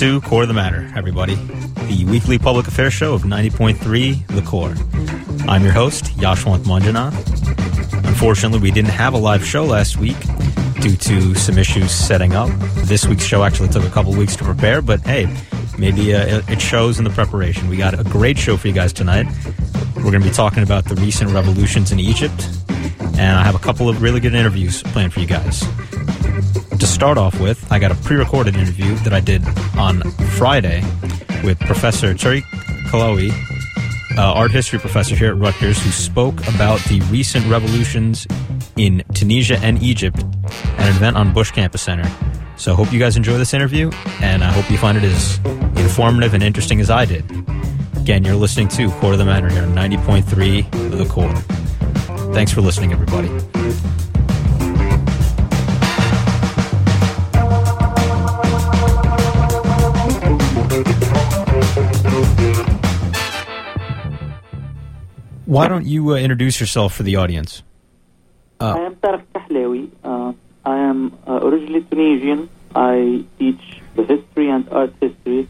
to Core of the Matter, everybody, the weekly public affairs show of 90.3 The Core. I'm your host, Yashwant Manjana. Unfortunately, we didn't have a live show last week due to some issues setting up. This week's show actually took a couple weeks to prepare, but hey, maybe uh, it shows in the preparation. We got a great show for you guys tonight. We're going to be talking about the recent revolutions in Egypt, and I have a couple of really good interviews planned for you guys to start off with, I got a pre recorded interview that I did on Friday with Professor Tarek Kahlaoui, uh, art history professor here at Rutgers, who spoke about the recent revolutions in Tunisia and Egypt at an event on Busch Campus Center. So I hope you guys enjoy this interview, and I hope you find it as informative and interesting as I did. Again, you're listening to Core of the Matter here on 90.3 The Core. Thanks for listening, everybody. Why don't you uh, introduce yourself for the audience? Uh, I am Tarek Kahlaoui. Uh, I am uh, originally Tunisian. I teach the history and art history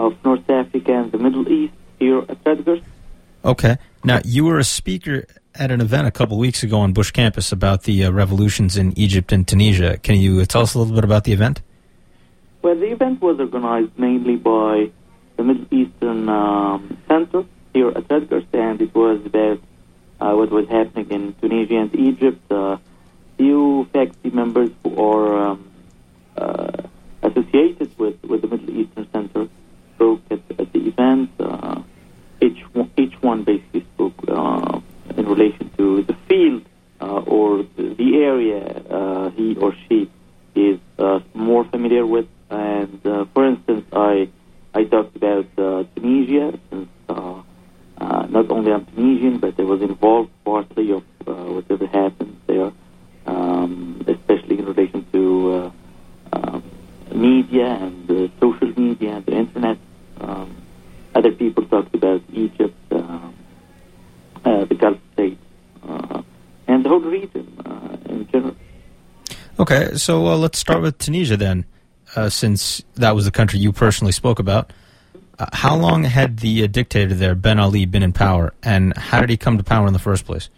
of North Africa and the Middle East here at Rutgers. Okay. Now, you were a speaker at an event a couple weeks ago on Busch campus about the uh, revolutions in Egypt and Tunisia. Can you tell us a little bit about the event? Well, the event was organized mainly by the Middle Eastern um, Center here at Rutgers, and it was about uh, what was happening in Tunisia and Egypt. Uh, few faculty members who are um, uh, associated with, with the Middle Eastern Center spoke at, at the event. Uh, each, one, each one basically spoke uh, in relation to the field uh, or the, the area uh, he or she is uh, more familiar with. And uh, for instance, I I talked about uh, Tunisia since uh, uh, not only I'm Tunisian, but I was involved partly of uh, whatever happened there, um, especially in relation to uh, um, media and uh, social media and the internet. Um, other people talked about Egypt, uh, uh, the Gulf states, uh, and the whole region uh, in general. Okay, so uh, let's start with Tunisia then, uh, since that was the country you personally spoke about. Uh, how long had the uh, dictator there, Ben Ali, been in power, and how did he come to power in the first place?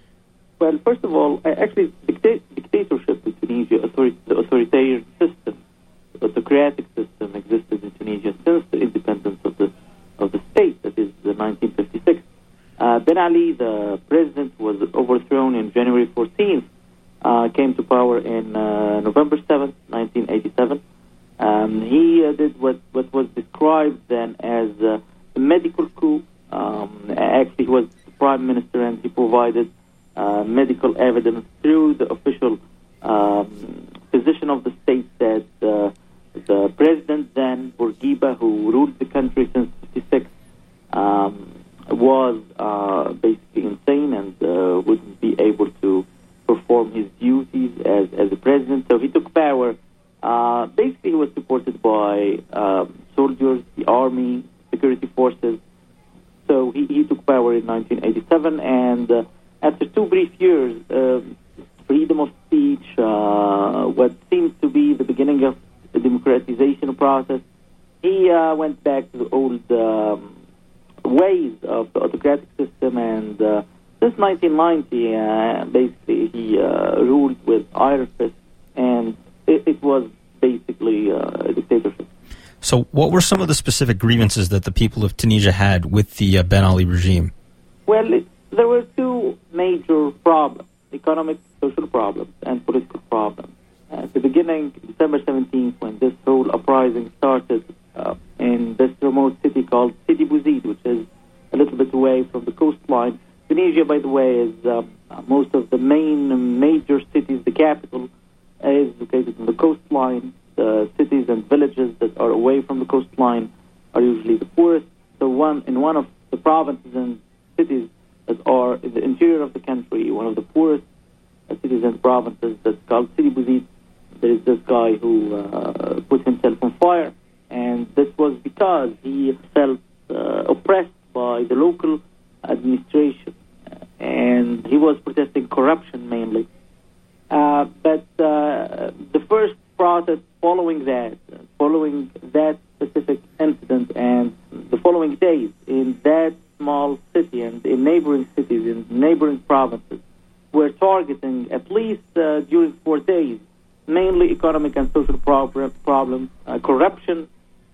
Well, first of all, uh, actually, dicta- dictatorship in Tunisia, author- the authoritarian system, autocratic system existed in Tunisia since the independence of the of the state, that is, the 1956. Uh, ben Ali, the president, was overthrown in January 14th, uh, came to power in uh, November 7th, 1987. Um, he uh, did what, what was described then as uh, a medical coup. Um, actually, he was the prime minister and he provided uh, medical evidence through the official um, position of the state that uh, the president then, Bourguiba, who ruled the country since 56, um, was uh, basically insane and uh, wouldn't be able to perform his duties as, as a president. So he took power. Uh, basically, he was supported by um, soldiers, the army, security forces. So he, he took power in 1987, and uh, after two brief years, uh, freedom of speech, uh, what seems to be the beginning of the democratization process, he uh, went back to the old um, ways of the autocratic system, and uh, since 1990, uh, basically he uh, ruled with iron fist, and it, it was basically uh, a dictatorship. So, what were some of the specific grievances that the people of Tunisia had with the uh, Ben Ali regime? Well, it, there were two major problems economic, social problems, and political problems. At the beginning, December 17th, when this whole uprising started uh, in this remote city called Sidi Bouzid, which is a little bit away from the coastline. Tunisia, by the way, is um, most of the main major cities, the capital is located on the coastline. The cities and villages that are away from the coastline are usually the poorest. So one in one of the provinces and cities that are in the interior of the country, one of the poorest uh, cities and provinces that's called Sidi Bouzid, there is this guy who uh, put himself on fire, and this was because he felt uh, oppressed by the local administration, and he was protesting corruption mainly. Uh, but uh, the first protest following that, following that specific incident and the following days in that small city and in neighboring cities, in neighboring provinces, were targeting at least uh, during four days mainly economic and social prob- problems. Uh, corruption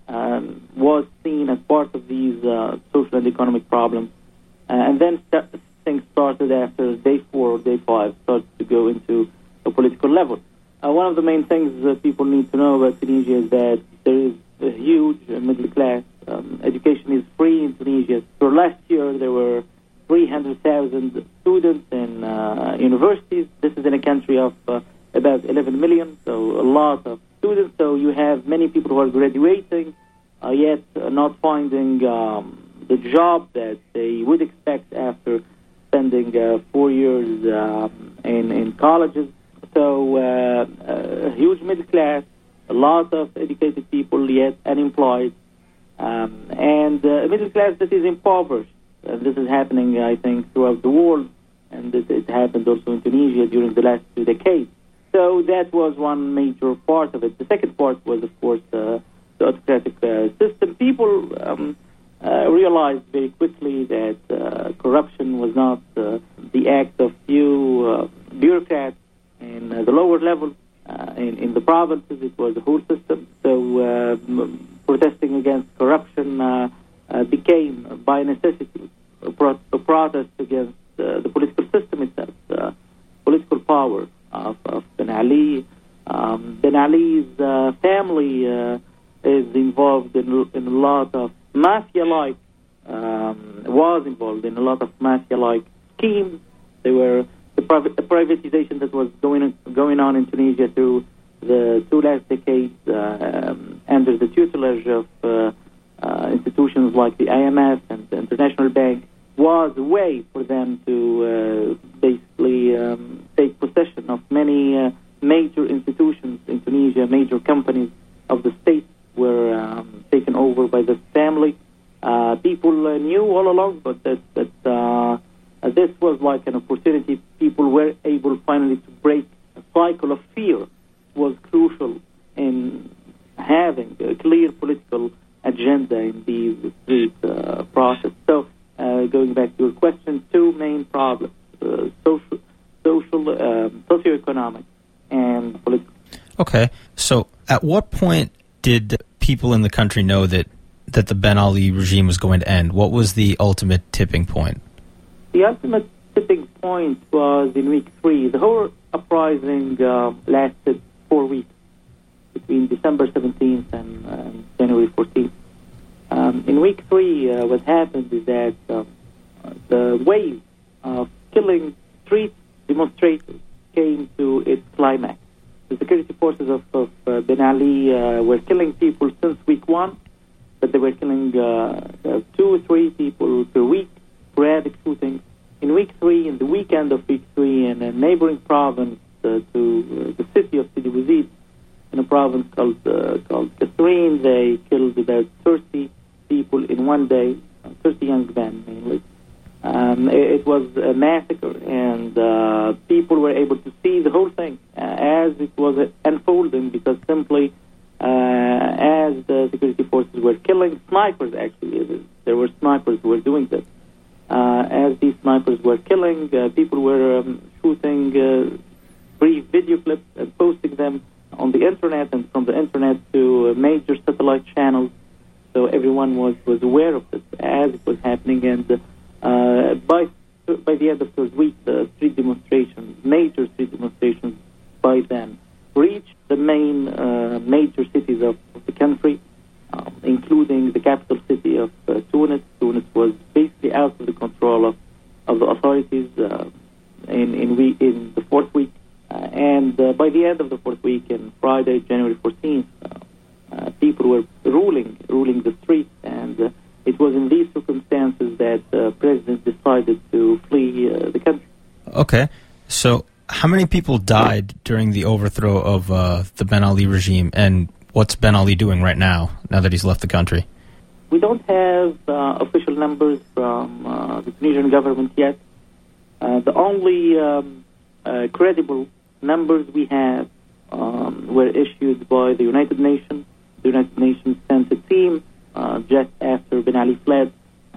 um, was seen as part of these uh, social and economic problems. Uh, and then st- things started after day four or day five, started to go into a political level. Uh, one of the main things that people need to know about Tunisia is that there is a huge middle class. Um, education is free in Tunisia. For last year, there were 300,000 students in uh, universities. This is in a country of uh, about 11 million, so a lot of students. So you have many people who are graduating, uh, yet uh, not finding um, the job that they would expect after spending uh, four years um, in, in colleges. So uh, a huge middle class, a lot of educated people, yet unemployed, um, and uh, a middle class that is impoverished. And this is happening, I think, throughout the world, and it, it happened also in Tunisia during the last two decades. So that was one major part of it. The second part was, of course, uh, the autocratic uh, system. People um, uh, realized very quickly that uh, corruption was not uh, the act of few uh, bureaucrats in the lower level. in, in the provinces, it was the whole system. So m- protesting against corruption became, by necessity, a, pro- a protest against the political system itself, political power of, of Ben Ali. Um, ben Ali's uh, family uh, is involved in, in a lot of mafia-like, um, was involved in a lot of mafia-like schemes. There were the, privatization that was going going on in Tunisia through the two last decades um, under the tutelage of uh, uh, institutions like the IMF and the International Bank was a way for them to uh, basically um, take possession of many uh, major institutions in Tunisia, major companies of the state were um, taken over by the family. Uh, people knew all along, but that, that uh, this was like an opportunity. People were able finally to break a cycle of fear. Was crucial in having a clear political agenda in these street uh, process. So uh, going back to your question, two main problems: uh, social, social, um, socioeconomic, and political. Okay, so at what point did people in the country know that that the Ben Ali regime was going to end? What was the ultimate tipping point? The ultimate tipping point was in week three. The whole uprising uh, lasted four weeks between December 17th and, uh, January 14th. Um, in week three, uh, what happened is that um, the wave of killing street demonstrators came to its climax. The security forces of, of uh, Ben Ali uh, were killing people since week one, but they were killing uh, uh two or three people per week, sporadic shootings. In week three, in the weekend of week three, in a neighboring province uh, to uh, the city of Sidi Bouzid, in a province called called Kasserine, they killed about 30 people in one day, 30 young men mainly. Um, it, it, was a massacre, and uh, people were able to see the whole thing uh, as it was unfolding because simply uh, as the security forces were killing snipers, actually, there were snipers who were doing this. Uh, as these snipers were killing, uh, people were um, shooting uh, brief video clips and posting them on the internet and from the internet to major satellite channels so everyone was, was aware of this as it was happening. And uh, by by the end of the week, the street demonstrations, major street demonstrations, by then reached the main uh, major cities of, of the country, um, including the capital city of uh, Tunis. Tunis was basically out of the control of, of the authorities uh, in in, we, in the fourth week. Uh, and uh, by the end of the fourth week, in Friday, January 14th, uh, people were ruling ruling the streets, and uh, it was in these circumstances that the uh, president decided to flee the country. Okay, so how many people died during the overthrow of the Ben Ali regime, and what's Ben Ali doing right now? Now that he's left the country. We don't have uh, official numbers from uh, the Tunisian government yet. Uh, the only um, credible numbers we have um, were issued by the United Nations the United Nations sent a team uh, just after Ben Ali fled,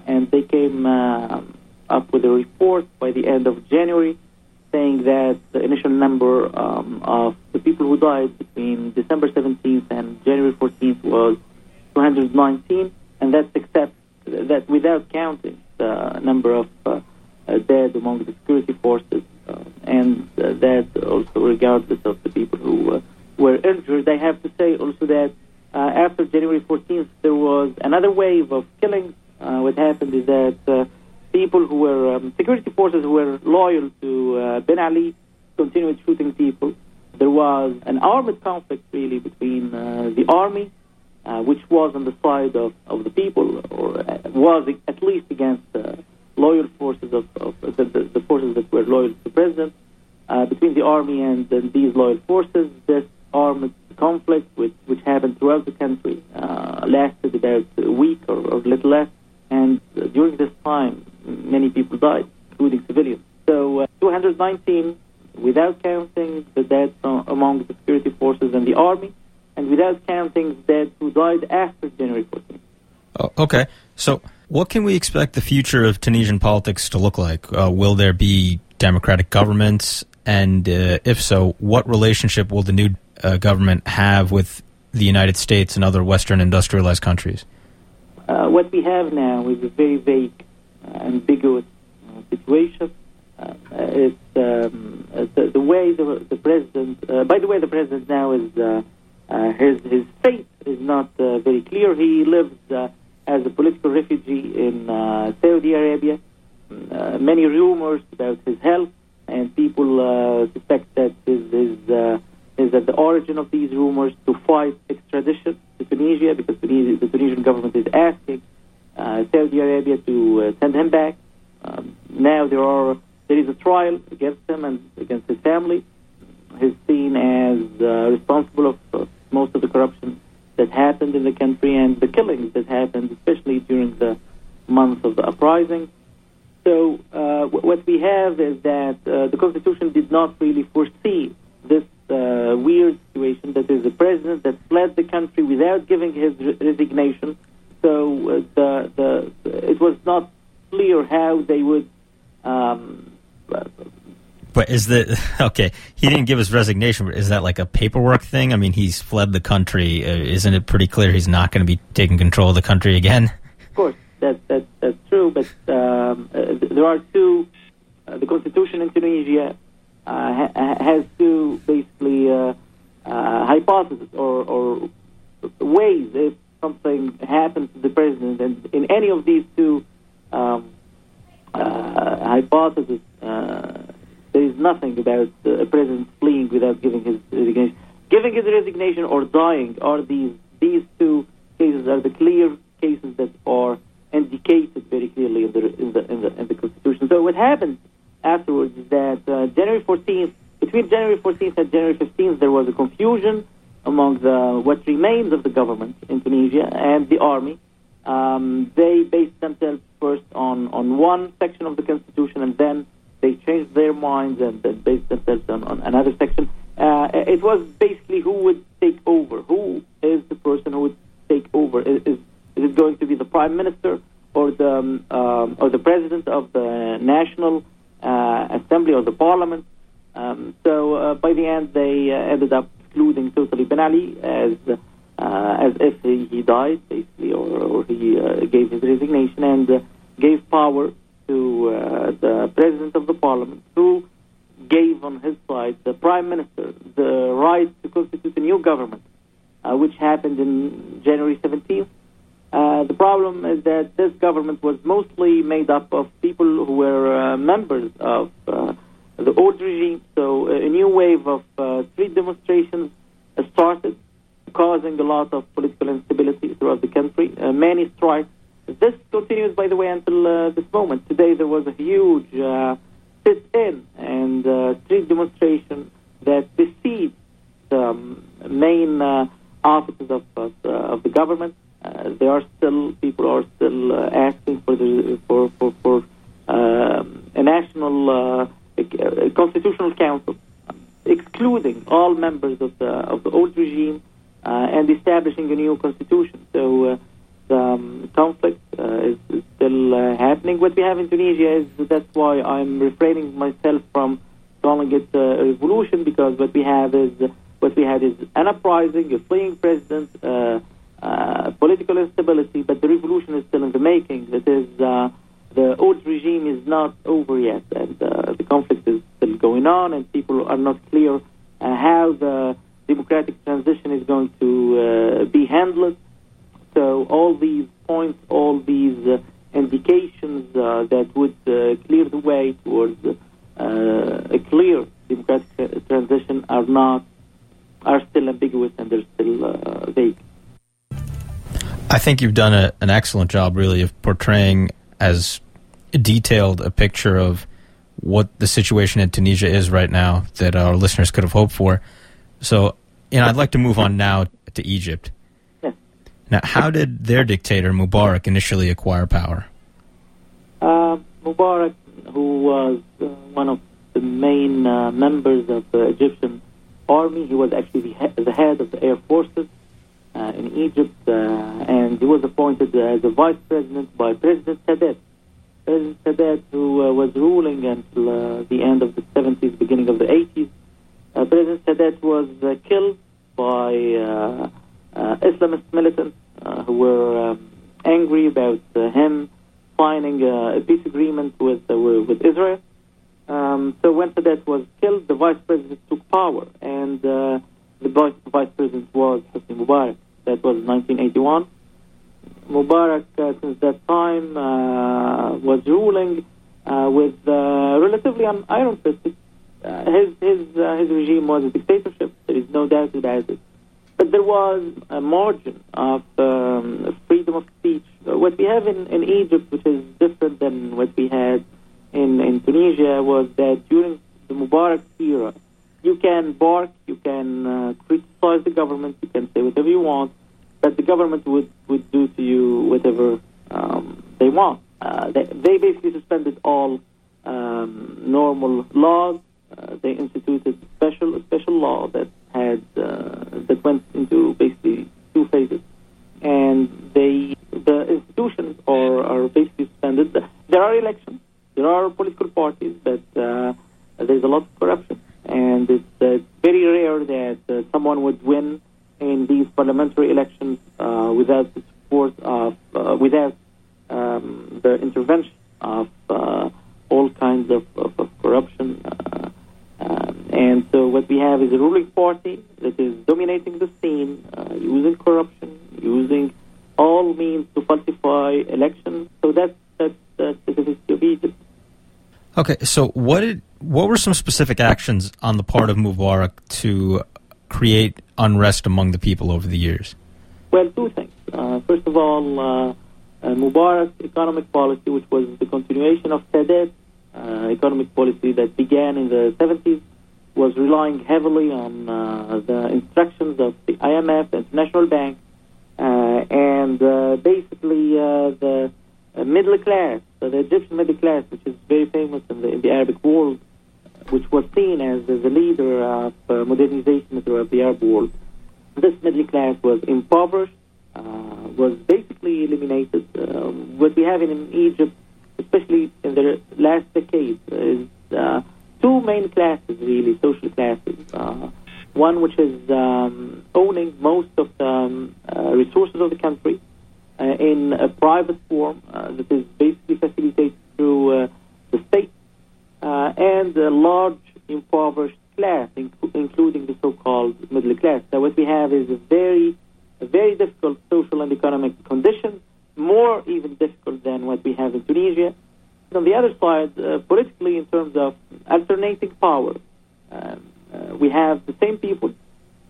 and they came uh, up with a report by the end of January saying that the initial number um, of the people who died between December 17th and January 14th was 219, and that's except that without counting the number of uh, uh, dead among the security forces, uh, and uh, that also regardless of the people who uh, were injured. I have to say also that uh, after January 14th, there was another wave of killings. What happened is that people who were um, security forces who were loyal to Ben Ali continued shooting people. There was an armed conflict really between the army, uh, which was on the side of, of the people, or uh, was at least against uh, loyal forces of, of the, the, the forces that were loyal to the president. Uh, between the army and, and these loyal forces, this armed conflict, which, which happened throughout the country, uh, lasted about a week or, or little less. And during this time, many people died, including civilians. So uh, 219, without counting the dead uh, among the security forces and the army, and without counting dead who died after January 14th. Oh, okay. So, what can we expect the future of Tunisian politics to look like? Uh, will there be democratic governments? And uh, if so, what relationship will the new uh, government have with the United States and other Western industrialized countries? Uh, what we have now is a very vague, uh, ambiguous uh, situation. Uh, it's um, the, the way the, the president. Uh, by the way, the president now is uh, his his fate is not uh, very clear. He lives uh, as a political refugee in uh, Saudi Arabia. Uh, many rumors about his health, and people uh, suspect that his his uh, is at the origin of these rumors to fight extradition to Tunisia because Tunisia, the Tunisian government is asking uh, Saudi Arabia to uh, send him back. Um, now there are there is a trial against him and against his family. He's seen as uh, responsible of uh, most of the corruption that happened in the country and the killings that happened, especially during the months of the uprising. So uh, what we have is that uh, the constitution did not really foresee this uh, weird situation that is a president that fled the country without giving his re- resignation. So uh, the, the it was not clear how they would. Um, But is the okay? He didn't give his resignation. But is that like a paperwork thing? I mean, he's fled the country. Uh, isn't it pretty clear he's not going to be taking control of the country again? Of course, that, that, that's true, but um, uh, there are two. Uh, the constitution in Tunisia uh, ha- has two basically uh, uh, hypotheses or, or ways if something happens to the president, and in any of these two um, hypotheses, there is nothing about a president fleeing without giving his resignation. Giving his resignation or dying are these these two cases are the clear cases that are indicated very clearly in the in the in the, in the constitution. So what happened afterwards is that uh, January 14th, between January 14th and January 15th, there was a confusion among the what remains of the government in Tunisia and the army. Um, they based themselves first on, on one section of the constitution, and then they changed their minds and then based themselves on, on another section. Uh, it was basically who would take over. Who is the person who would take over? Is, is, is it going to be the prime minister or the um, um, or the president of the national uh, assembly or the parliament? Um, so uh, by the end, they uh, ended up excluding totally Ben Ali as uh, as if he, died, basically, or, or he uh, gave his resignation and gave power to uh, the president of the parliament, who gave on his side the prime minister the right to constitute a new government, uh, which happened in January 17th. Uh, the problem is that this government was mostly made up of people who were uh, members of uh, the old regime. So uh, a new wave of street demonstrations started, causing a lot of political instability throughout the country. Many strikes. This continues, by the way, until uh, this moment. Today there was a huge uh, sit-in and uh, street demonstration that besieged the um, main uh, offices of, of, uh, the government. Uh, there are still people are still uh, asking for the for for, for um, a national uh, a constitutional council, excluding all members of the of the old regime uh, and establishing a new constitution. So uh, the, conflict is, is, still happening. What we have in Tunisia is that's why I'm refraining myself from calling it a revolution because what we have is what we had is an uprising, a fleeing president, uh, uh, political instability, but the revolution is still in the making. That is, uh, the old regime is not over yet, and the conflict is still going on, and people are not clear how the democratic transition is going to be handled. So all these points, all these uh, indications uh, that would uh, clear the way towards a clear democratic transition are not are still ambiguous and they're still uh, vague. I think you've done a, an excellent job, really, of portraying as detailed a picture of what the situation in Tunisia is right now that our listeners could have hoped for. So, you know, I'd like to move on now to Egypt. Now, how did their dictator Mubarak initially acquire power? Uh, Mubarak, who was uh, one of the main uh, members of the Egyptian army. He was actually the head, of the air forces uh, in Egypt, uh, and he was appointed as a vice president by President Sadat. President Sadat, who uh, was ruling until the end of the 70s, beginning of the 80s. Uh, President Sadat was killed by Islamist militants who were um, angry about him signing a peace agreement with with Israel. Um, so when Sadat was killed, the vice president took power, and uh, the vice, vice president was Hosni Mubarak. That was 1981. Mubarak, uh, since that time, uh, was ruling uh, with uh, relatively un- iron fist. Uh, his his his regime was a dictatorship. There is no doubt about it. But there was a margin of um, freedom of speech. What we have in, in Egypt, which is different than what we had in, in Tunisia was that during the Mubarak era, you can bark, you can uh, criticize the government, you can say whatever you want, but the government would, would do to you whatever um, they want. Uh, they, they, basically suspended all um, normal laws. Uh, they instituted special a special law that had uh, that went into basically two phases, and they the institutions are, are basically suspended. There are elections there are political parties, but uh, there's a lot of corruption, and it's uh, very rare that uh, someone would win in these parliamentary elections uh, without the support of, uh, without um, the intervention of uh, all kinds of, of, of corruption. Um, and so what we have is a ruling party that is dominating the scene, using corruption, using all means to falsify elections. So that's that's, that's the history of Egypt. Okay, so what did what were some specific actions on the part of Mubarak to create unrest among the people over the years? Well, two things. Uh, first of all, uh, uh, Mubarak's economic policy, which was the continuation of Sadat's uh, economic policy that began in the 70s, was relying heavily on uh, the instructions of the IMF, and the International Bank, uh, and basically the middle class, so the Egyptian middle class, which is very famous in the, in the Arabic world, which was seen as, as the leader of uh, modernization throughout the Arab world. This middle class was impoverished, uh, was basically eliminated. Uh, what we have in, in, Egypt, especially in the last decade, is uh, two main classes, really, social classes. Uh, one which is um, owning most of the um, uh, resources of the country, uh, in a private form uh, that is basically facilitated through uh, the state and a large impoverished class, including the so-called middle class. So what we have is a very, a very difficult social and economic condition, more even difficult than what we have in Tunisia. And on the other side, uh, politically, in terms of alternating power, um, uh, we have the same people,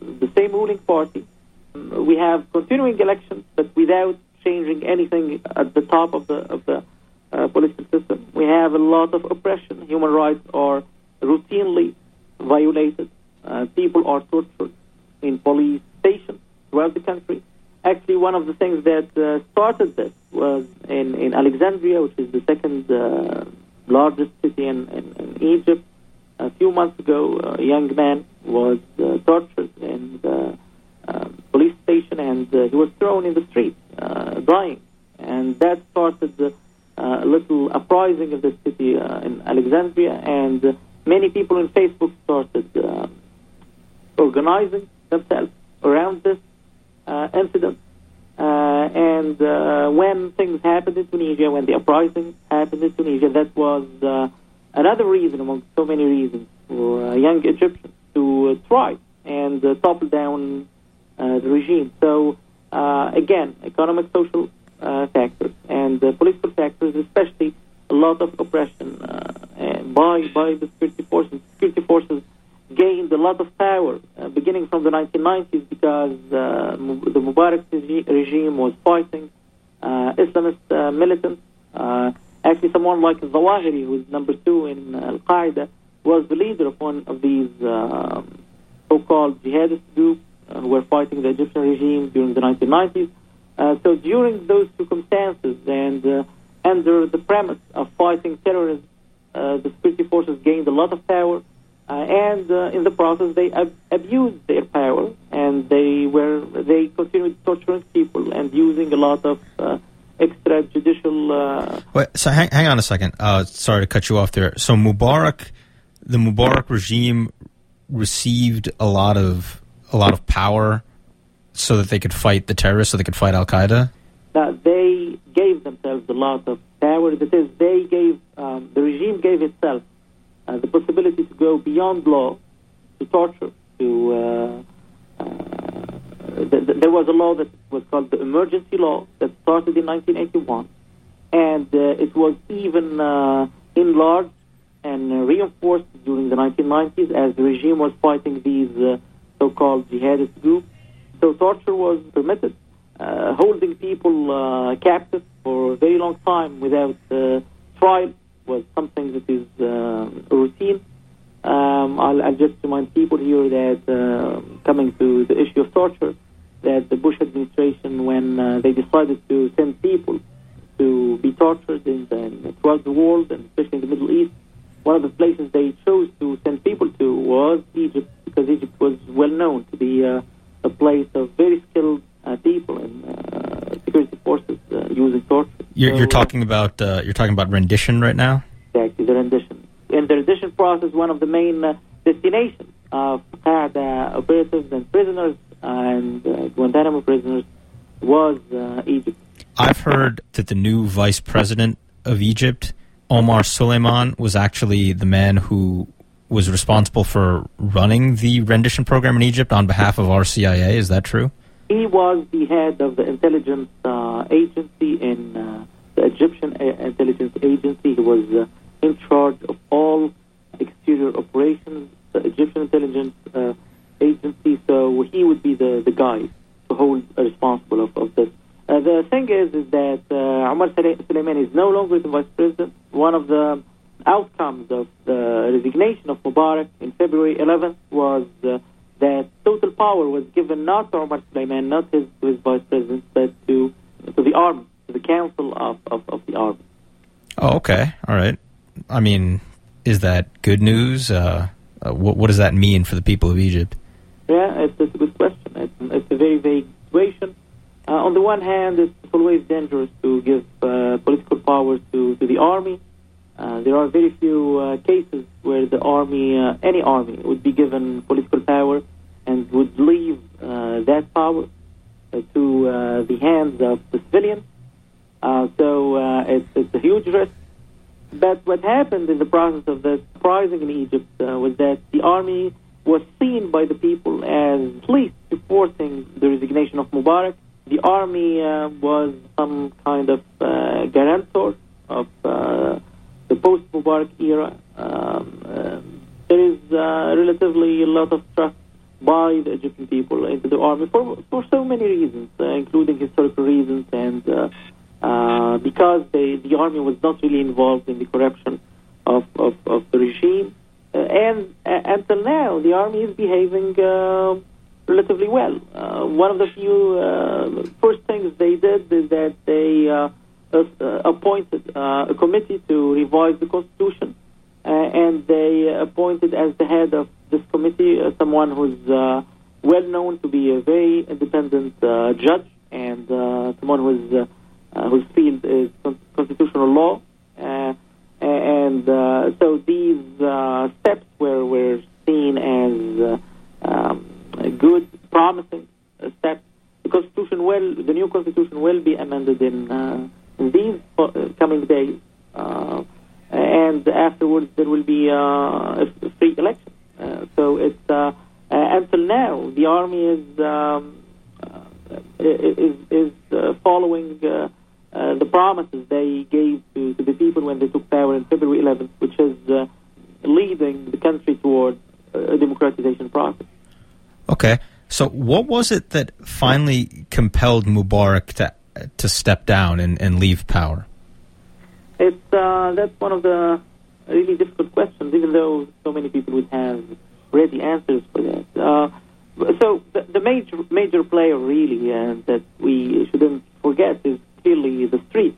the same ruling party. We have continuing elections, but without changing anything at the top of the of the uh, political system. We have a lot of oppression. Human rights are routinely violated. Uh, people are tortured in police stations throughout the country. Actually, one of the things that uh, started this was in, in Alexandria, which is the second uh, largest city in, in, in, Egypt. A few months ago, a young man was uh, tortured in the uh, police station and he was thrown in the street uh, dying. Uh, and that started uh, a little uprising of the city uh, in Alexandria, and uh, many people in Facebook started uh, organizing themselves around this uh, incident. Uh, and uh, when things happened in Tunisia, when the uprising happened in Tunisia, that was uh, another reason among so many reasons for young Egyptians to try and topple down the regime. So, again, economic, social factors and political factors, especially a lot of oppression uh, by by the security forces. Security forces gained a lot of power uh, beginning from the 1990s because uh, the Mubarak regime was fighting Islamist militants. Actually, someone like Zawahiri, who is number two in Al Qaeda, was the leader of one of these so-called jihadist groups who were fighting the Egyptian regime during the 1990s. Uh, so during those circumstances and uh, under the premise of fighting terrorism, uh, the security forces gained a lot of power, uh, and uh, in the process they ab- abused their power, and they were they continued torturing people and using a lot of extrajudicial. Uh, Wait, so hang, hang on a second. Uh, sorry to cut you off there. So Mubarak, the Mubarak regime received a lot of a lot of power so that they could fight the terrorists, so they could fight Al Qaeda. That they gave themselves a lot of power. That is, they gave um, the regime gave itself uh, the possibility to go beyond law, to torture, to. Uh, uh, th- th- there was a law that was called the emergency law that started in 1981, and uh, it was even uh, enlarged and reinforced during the 1990s as the regime was fighting these so-called jihadist groups. So torture was permitted uh, holding people uh, captive for a very long time without uh, trial was something that is uh, routine. Um, I'll, I'll just remind people here that coming to the issue of torture, that the Bush administration, when they decided to send people to be tortured in the, throughout the world, and especially in the Middle East, one of the places they chose to send people to was Egypt, because Egypt was well known to be uh, a place of very skilled people and uh, security forces uh, using torture. You're, you're So, talking about uh, you're talking about rendition right now. Exactly, the rendition. In the rendition process, one of the main uh, destinations of Qaeda operatives and prisoners and uh, Guantanamo prisoners was uh, Egypt. I've heard that the new vice president of Egypt, Omar Suleiman, was actually the man who was responsible for running the rendition program in Egypt on behalf of our CIA. Is that true? He was the head of the intelligence uh, agency in uh, the Egyptian uh, intelligence agency. He was uh, in charge of all exterior operations, the Egyptian intelligence uh, agency. So he would be the, the guy to hold responsible of, of this. The thing is, is that uh, Omar is no longer the vice president. One of the outcomes of the resignation of Mubarak in February 11th was that total power was given not to Omar Suleiman, not his, to his vice president, but to to the army, to the council of, of, of the army. Oh, okay. All right. I mean, is that good news? Uh, uh, what, what does that mean for the people of Egypt? Yeah, it's, it's a good question. It's, it's a very vague situation. Uh, on the one hand, it's always dangerous to give uh, political power to, to the army. Uh, there are very few uh, cases where the army, uh, any army, would be given political power and would leave uh, that power uh, to the hands of the civilians. So it's, it's a huge risk. But what happened in the process of this uprising in Egypt was that the army was seen by the people as at least supporting the resignation of Mubarak. The army was some kind of guarantor of post-Mubarak era. Um, um, there is uh, relatively a lot of trust by the Egyptian people into the army for, for so many reasons, uh, including historical reasons and uh, uh, because they, the army was not really involved in the corruption of, of, of the regime. Uh, and until now, the army is behaving relatively well. One of the few first things they did is that they appointed uh, a committee to revise the constitution, uh, and they appointed as the head of this committee uh, someone who's uh, well known to be a very independent uh, judge and uh, someone who's uh, whose field is constitutional law. and so these steps were, were seen as um, good, promising steps. The constitution will, the new constitution will be amended in, in these coming days, and afterwards there will be a free election. so it's until now the army is um, is, is uh, following uh, uh, the promises they gave to, to, the people when they took power in February 11th, which is leading the country toward a democratization process. Okay. So, what was it that finally compelled Mubarak to to step down and, and leave power? It's uh, that's one of the really difficult questions. Even though so many people would have ready answers for that. Uh, so the, the, major major player really uh, that we shouldn't forget is clearly the street.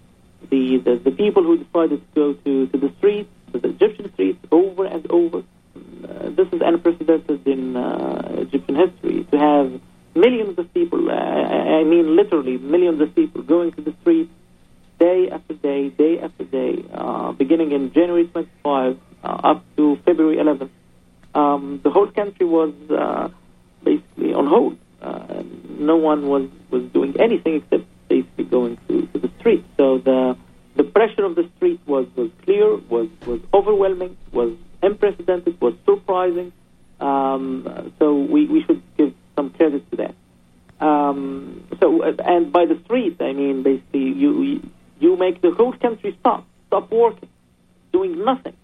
The, the, the people who decided to go to, to the streets, the Egyptian streets, over and over. Uh, this is unprecedented in uh, Egyptian history to have millions of people. Uh, I mean, literally millions of people going to the streets day after day, day after day, uh, beginning in January 25 uh, up to February 11th. Um, the whole country was basically on hold. Uh, no one was, was doing anything except basically going to, to the streets. So the the pressure of the street was, was clear, was, was overwhelming, was unprecedented, was surprising. Um, so we, we should give some credit to that. Um, so and by the street, I mean basically you you make the whole country stop, stop working, doing nothing.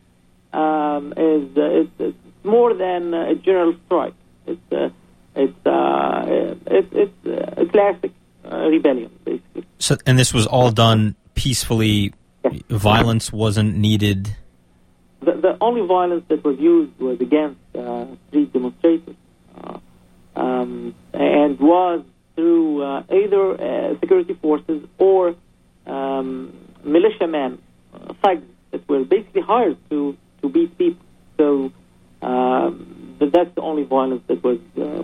Um, is uh, it's, it's more than a general strike. It's uh, it's uh, it, it's a classic uh, rebellion, basically. So, and this was all done peacefully. Yes. Violence wasn't needed. The, the, only violence that was used was against uh, street demonstrators, uh, um, and was through uh, either uh, security forces or um, militiamen, thugs that were basically hired to to beat people. So. Um, but that's the only violence that was uh,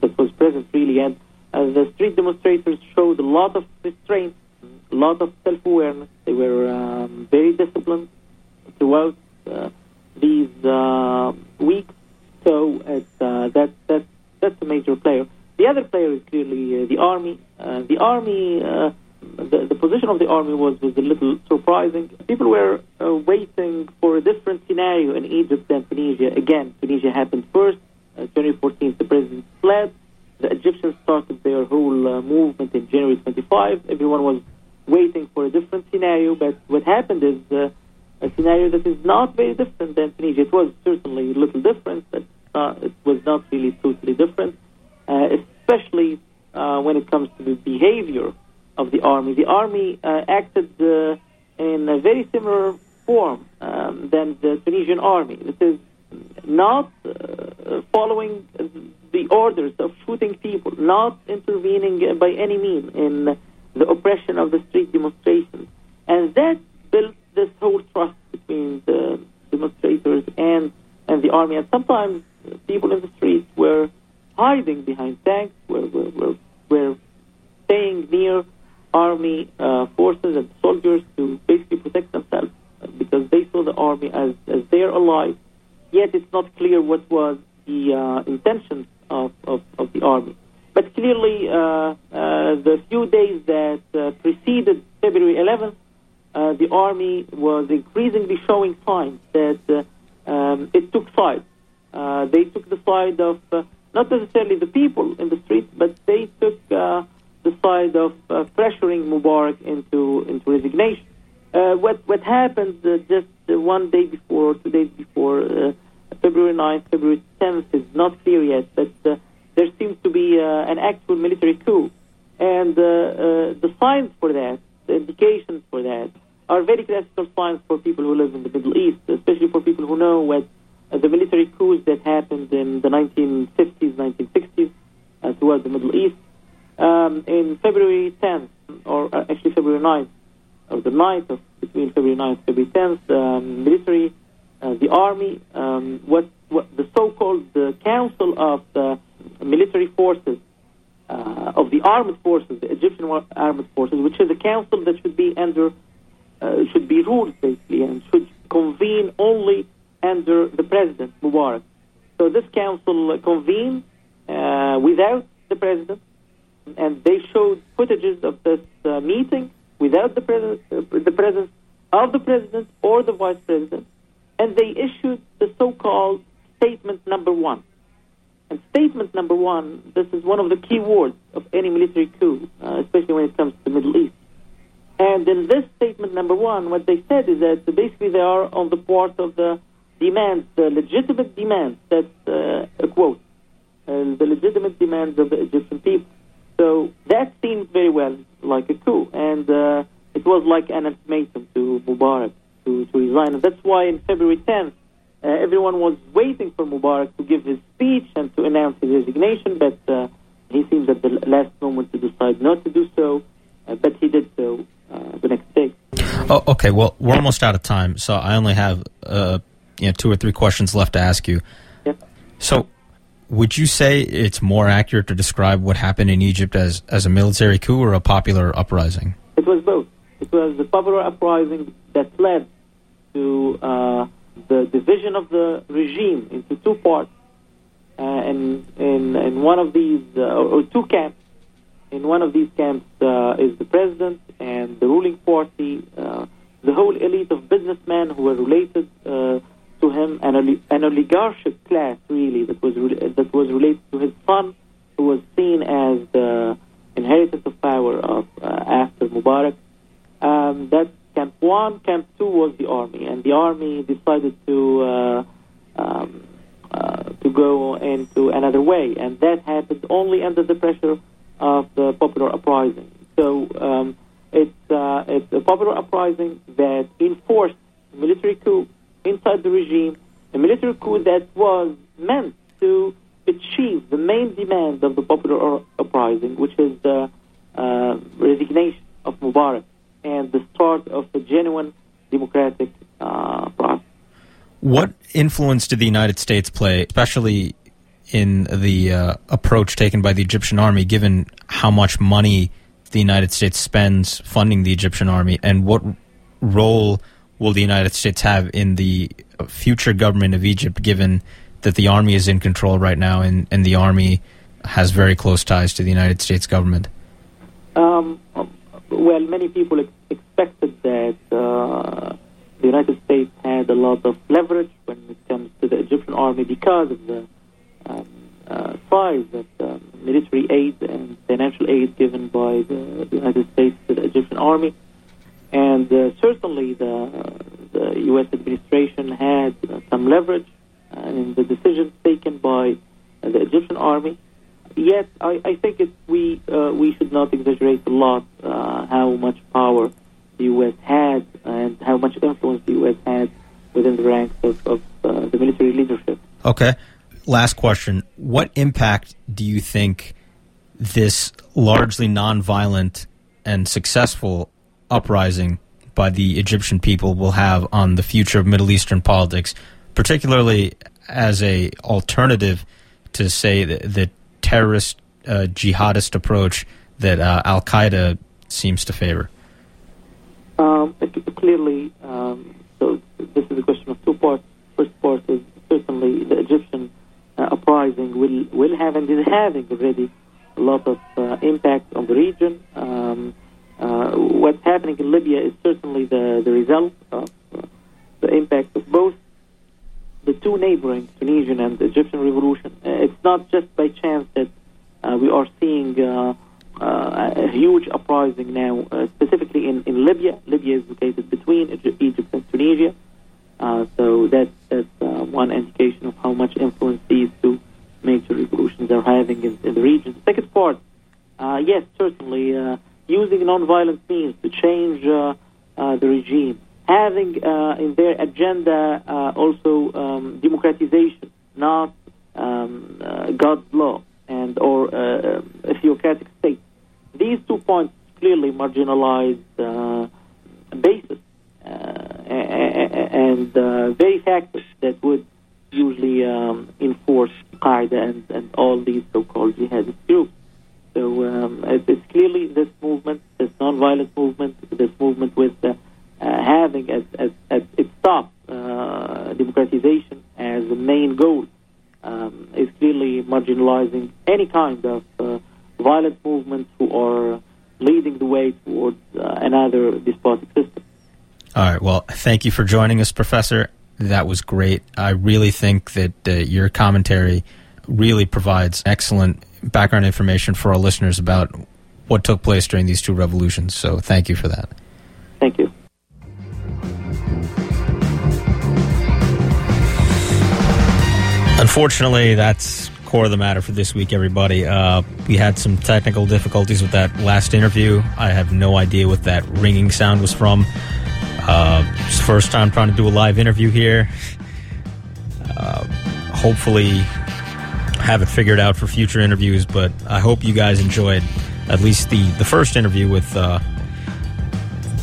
that was present really. And uh, the street demonstrators showed a lot of restraint, a lot of self-awareness. They were um, very disciplined throughout uh, these uh, weeks. So it's, uh, that that that's a major player. The other player is clearly uh, the army. the army the, the position of the army was, was a little surprising. People were uh, waiting for a different scenario in Egypt than Tunisia. Again, Tunisia happened first. Uh, January 14th, the president fled. The Egyptians started their whole uh, movement in January 25. Everyone was waiting for a different scenario, but what happened is uh, a scenario that is not very different than Tunisia. It was certainly a little different, but uh, it was not really totally different, uh, especially uh, when it comes to the behavior of the army. The army acted in a very similar form um, than the Tunisian army. This is not uh, following the orders of shooting people, not intervening by any means in the oppression of the street demonstrations. And that built this whole trust between the demonstrators and, and the army. And sometimes people in the streets were hiding behind tanks, were, were, were, were staying near army uh, forces and soldiers to basically protect themselves because they saw the army as, as their ally. Yet it's not clear what was the uh, intention of, of, of, the army. But clearly, uh, uh the few days that uh, preceded February 11th, uh, the army was increasingly showing signs that um, it took sides. they took the side of not necessarily the people in the streets, but they took the side of pressuring Mubarak into into resignation. Uh, what what happened uh, just uh, one day before, two days before uh, February 9th, February 10th is not clear yet, but uh, there seems to be an actual military coup, and the signs for that, the indications for that, are very classical signs for people who live in the Middle East, especially for people who know what the military coups that happened in the 1950s, 1960s throughout the Middle East. Um, in February 10th, or uh, actually February 9th, or the night of between February 9th and February 10th, um, military, uh, the army, um, what, what the so-called the Council of the Military Forces uh, of the the armed forces, the Egyptian armed forces, which is a council that should be under, uh, should be ruled basically, and should convene only under the president Mubarak. So this council convened uh, without the president, and they showed footages of this uh, meeting without the uh, the presence of the president or the vice president, and they issued the so-called statement number one. And statement number one, this is one of the key words of any military coup, uh, especially when it comes to the Middle East. And in this statement number one, what they said is that basically they are on the part of the demands, the legitimate demands, that's uh, a quote, uh, the legitimate demands of the Egyptian people. So that seemed very well like a coup, and uh, it was like an ultimatum to Mubarak to, to resign. And that's why in February 10th, uh, everyone was waiting for Mubarak to give his speech and to announce his resignation, but uh, he seems at the last moment to decide not to do so, uh, but he did so uh, the next day. Oh, okay. Well, we're almost out of time, so I only have uh, you know, two or three questions left to ask you. Yep. So, would you say it's more accurate to describe what happened in Egypt as, as a military coup or a popular uprising? It was both. It was the popular uprising that led to uh, the division of the regime into two parts. Uh, and in, in one of these, uh, or, two camps, in one of these camps uh, is the president and the ruling party, uh, the whole elite of businessmen who were related uh, to him, and an oligarchic class really that was re- that was related to his son, who was seen as the inheritance of power of after Mubarak. Um, that's Camp 1. Camp 2 was the army, and the army decided to uh, um, uh, to go into another way, and that happened only under the pressure of the popular uprising. So um, it's uh, it's a popular uprising that enforced military coup inside the regime, a military coup that was meant to achieve the main demand of the popular uprising, which is the uh, resignation of Mubarak and the start of a genuine democratic uh, process. What influence did the United States play, especially in the uh, approach taken by the Egyptian army, given how much money the United States spends funding the Egyptian army, and what role will the United States have in the future government of Egypt, given that the army is in control right now and, and the army has very close ties to the United States government? Um, well, many people ex- expected that uh, the United States had a lot of leverage when it comes to the Egyptian army because of the um, uh, size of the military aid and financial aid given by the, the United States to the Egyptian army. And uh, certainly the, the U.S. administration had uh, some leverage uh, in the decisions taken by the Egyptian army yet I, I think it, we uh, we should not exaggerate a lot uh, how much power the U.S. had and how much influence the U.S. had within the ranks of, of uh, the military leadership. Okay. Last question: What impact do you think this largely nonviolent and successful uprising by the Egyptian people will have on the future of Middle Eastern politics, particularly as a alternative to say the, that terrorist uh, jihadist approach that uh, Al Qaeda seems to favor? Um, clearly, um, so this is a question of two parts. First part is certainly the Egyptian uh, uprising will will have and is having already a lot of uh, impact on the region. Um, uh, what's happening in Libya is certainly the, the result of uh, the impact of both the two neighboring Tunisian and Egyptian revolution. Uh, it's not just by chance that uh, we are seeing a huge uprising now, specifically in, in Libya. Libya is located between Egypt and Tunisia. So that's, that's one indication of how much influence these two major revolutions are having in, in the region. The second part, yes, certainly, using nonviolent means to change the regime having uh, in their agenda uh, also um, democratization, not um, uh, God's law and or uh, a theocratic state. These two points clearly marginalize uh, basis uh, and very factors that would usually um, enforce Qaeda and, and all these so-called jihadist groups. Um, it's clearly this movement, this nonviolent movement, this movement with uh, uh having as, as, as its top uh, democratization as the main goal um, is clearly marginalizing any kind of uh, violent movements who are leading the way towards another despotic system. All right. Well, thank you for joining us, Professor. That was great. I really think that your commentary really provides excellent background information for our listeners about what took place during these two revolutions. So thank you for that. Thank you. Unfortunately, that's core of the matter for this week, everybody. Uh, we had some technical difficulties with that last interview. I have no idea what that ringing sound was from. Uh, it's first time trying to do a live interview here. Uh, hopefully, have it figured out for future interviews. But I hope you guys enjoyed at least the the first interview with uh,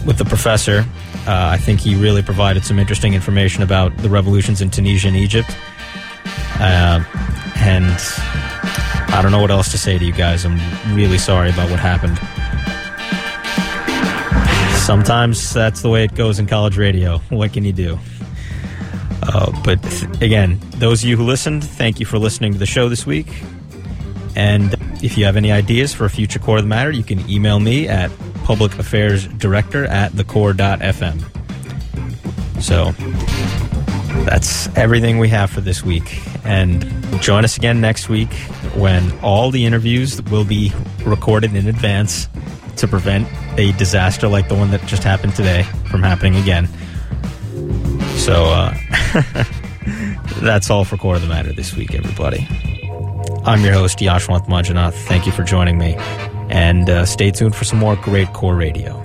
with the professor. Uh, I think he really provided some interesting information about the revolutions in Tunisia and Egypt. Uh, and I don't know what else to say to you guys. I'm really sorry about what happened. Sometimes that's the way it goes in college radio. What can you do? Uh, but th- again, those of you who listened, thank you for listening to the show this week. And if you have any ideas for a future Core of the Matter, you can email me at public affairs director at thecore.fm. So that's everything we have for this week. And join us again next week when all the interviews will be recorded in advance to prevent a disaster like the one that just happened today from happening again. So uh, that's all for Core of the Matter this week, everybody. I'm your host, Yashwant Manjunath. Thank you for joining me. And uh, stay tuned for some more great Core Radio.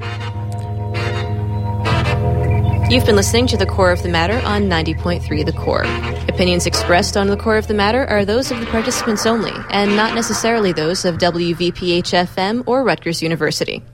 You've been listening to The Core of the Matter on 90.3 The Core. Opinions expressed on The Core of the Matter are those of the participants only, and not necessarily those of WVPH FM or Rutgers University.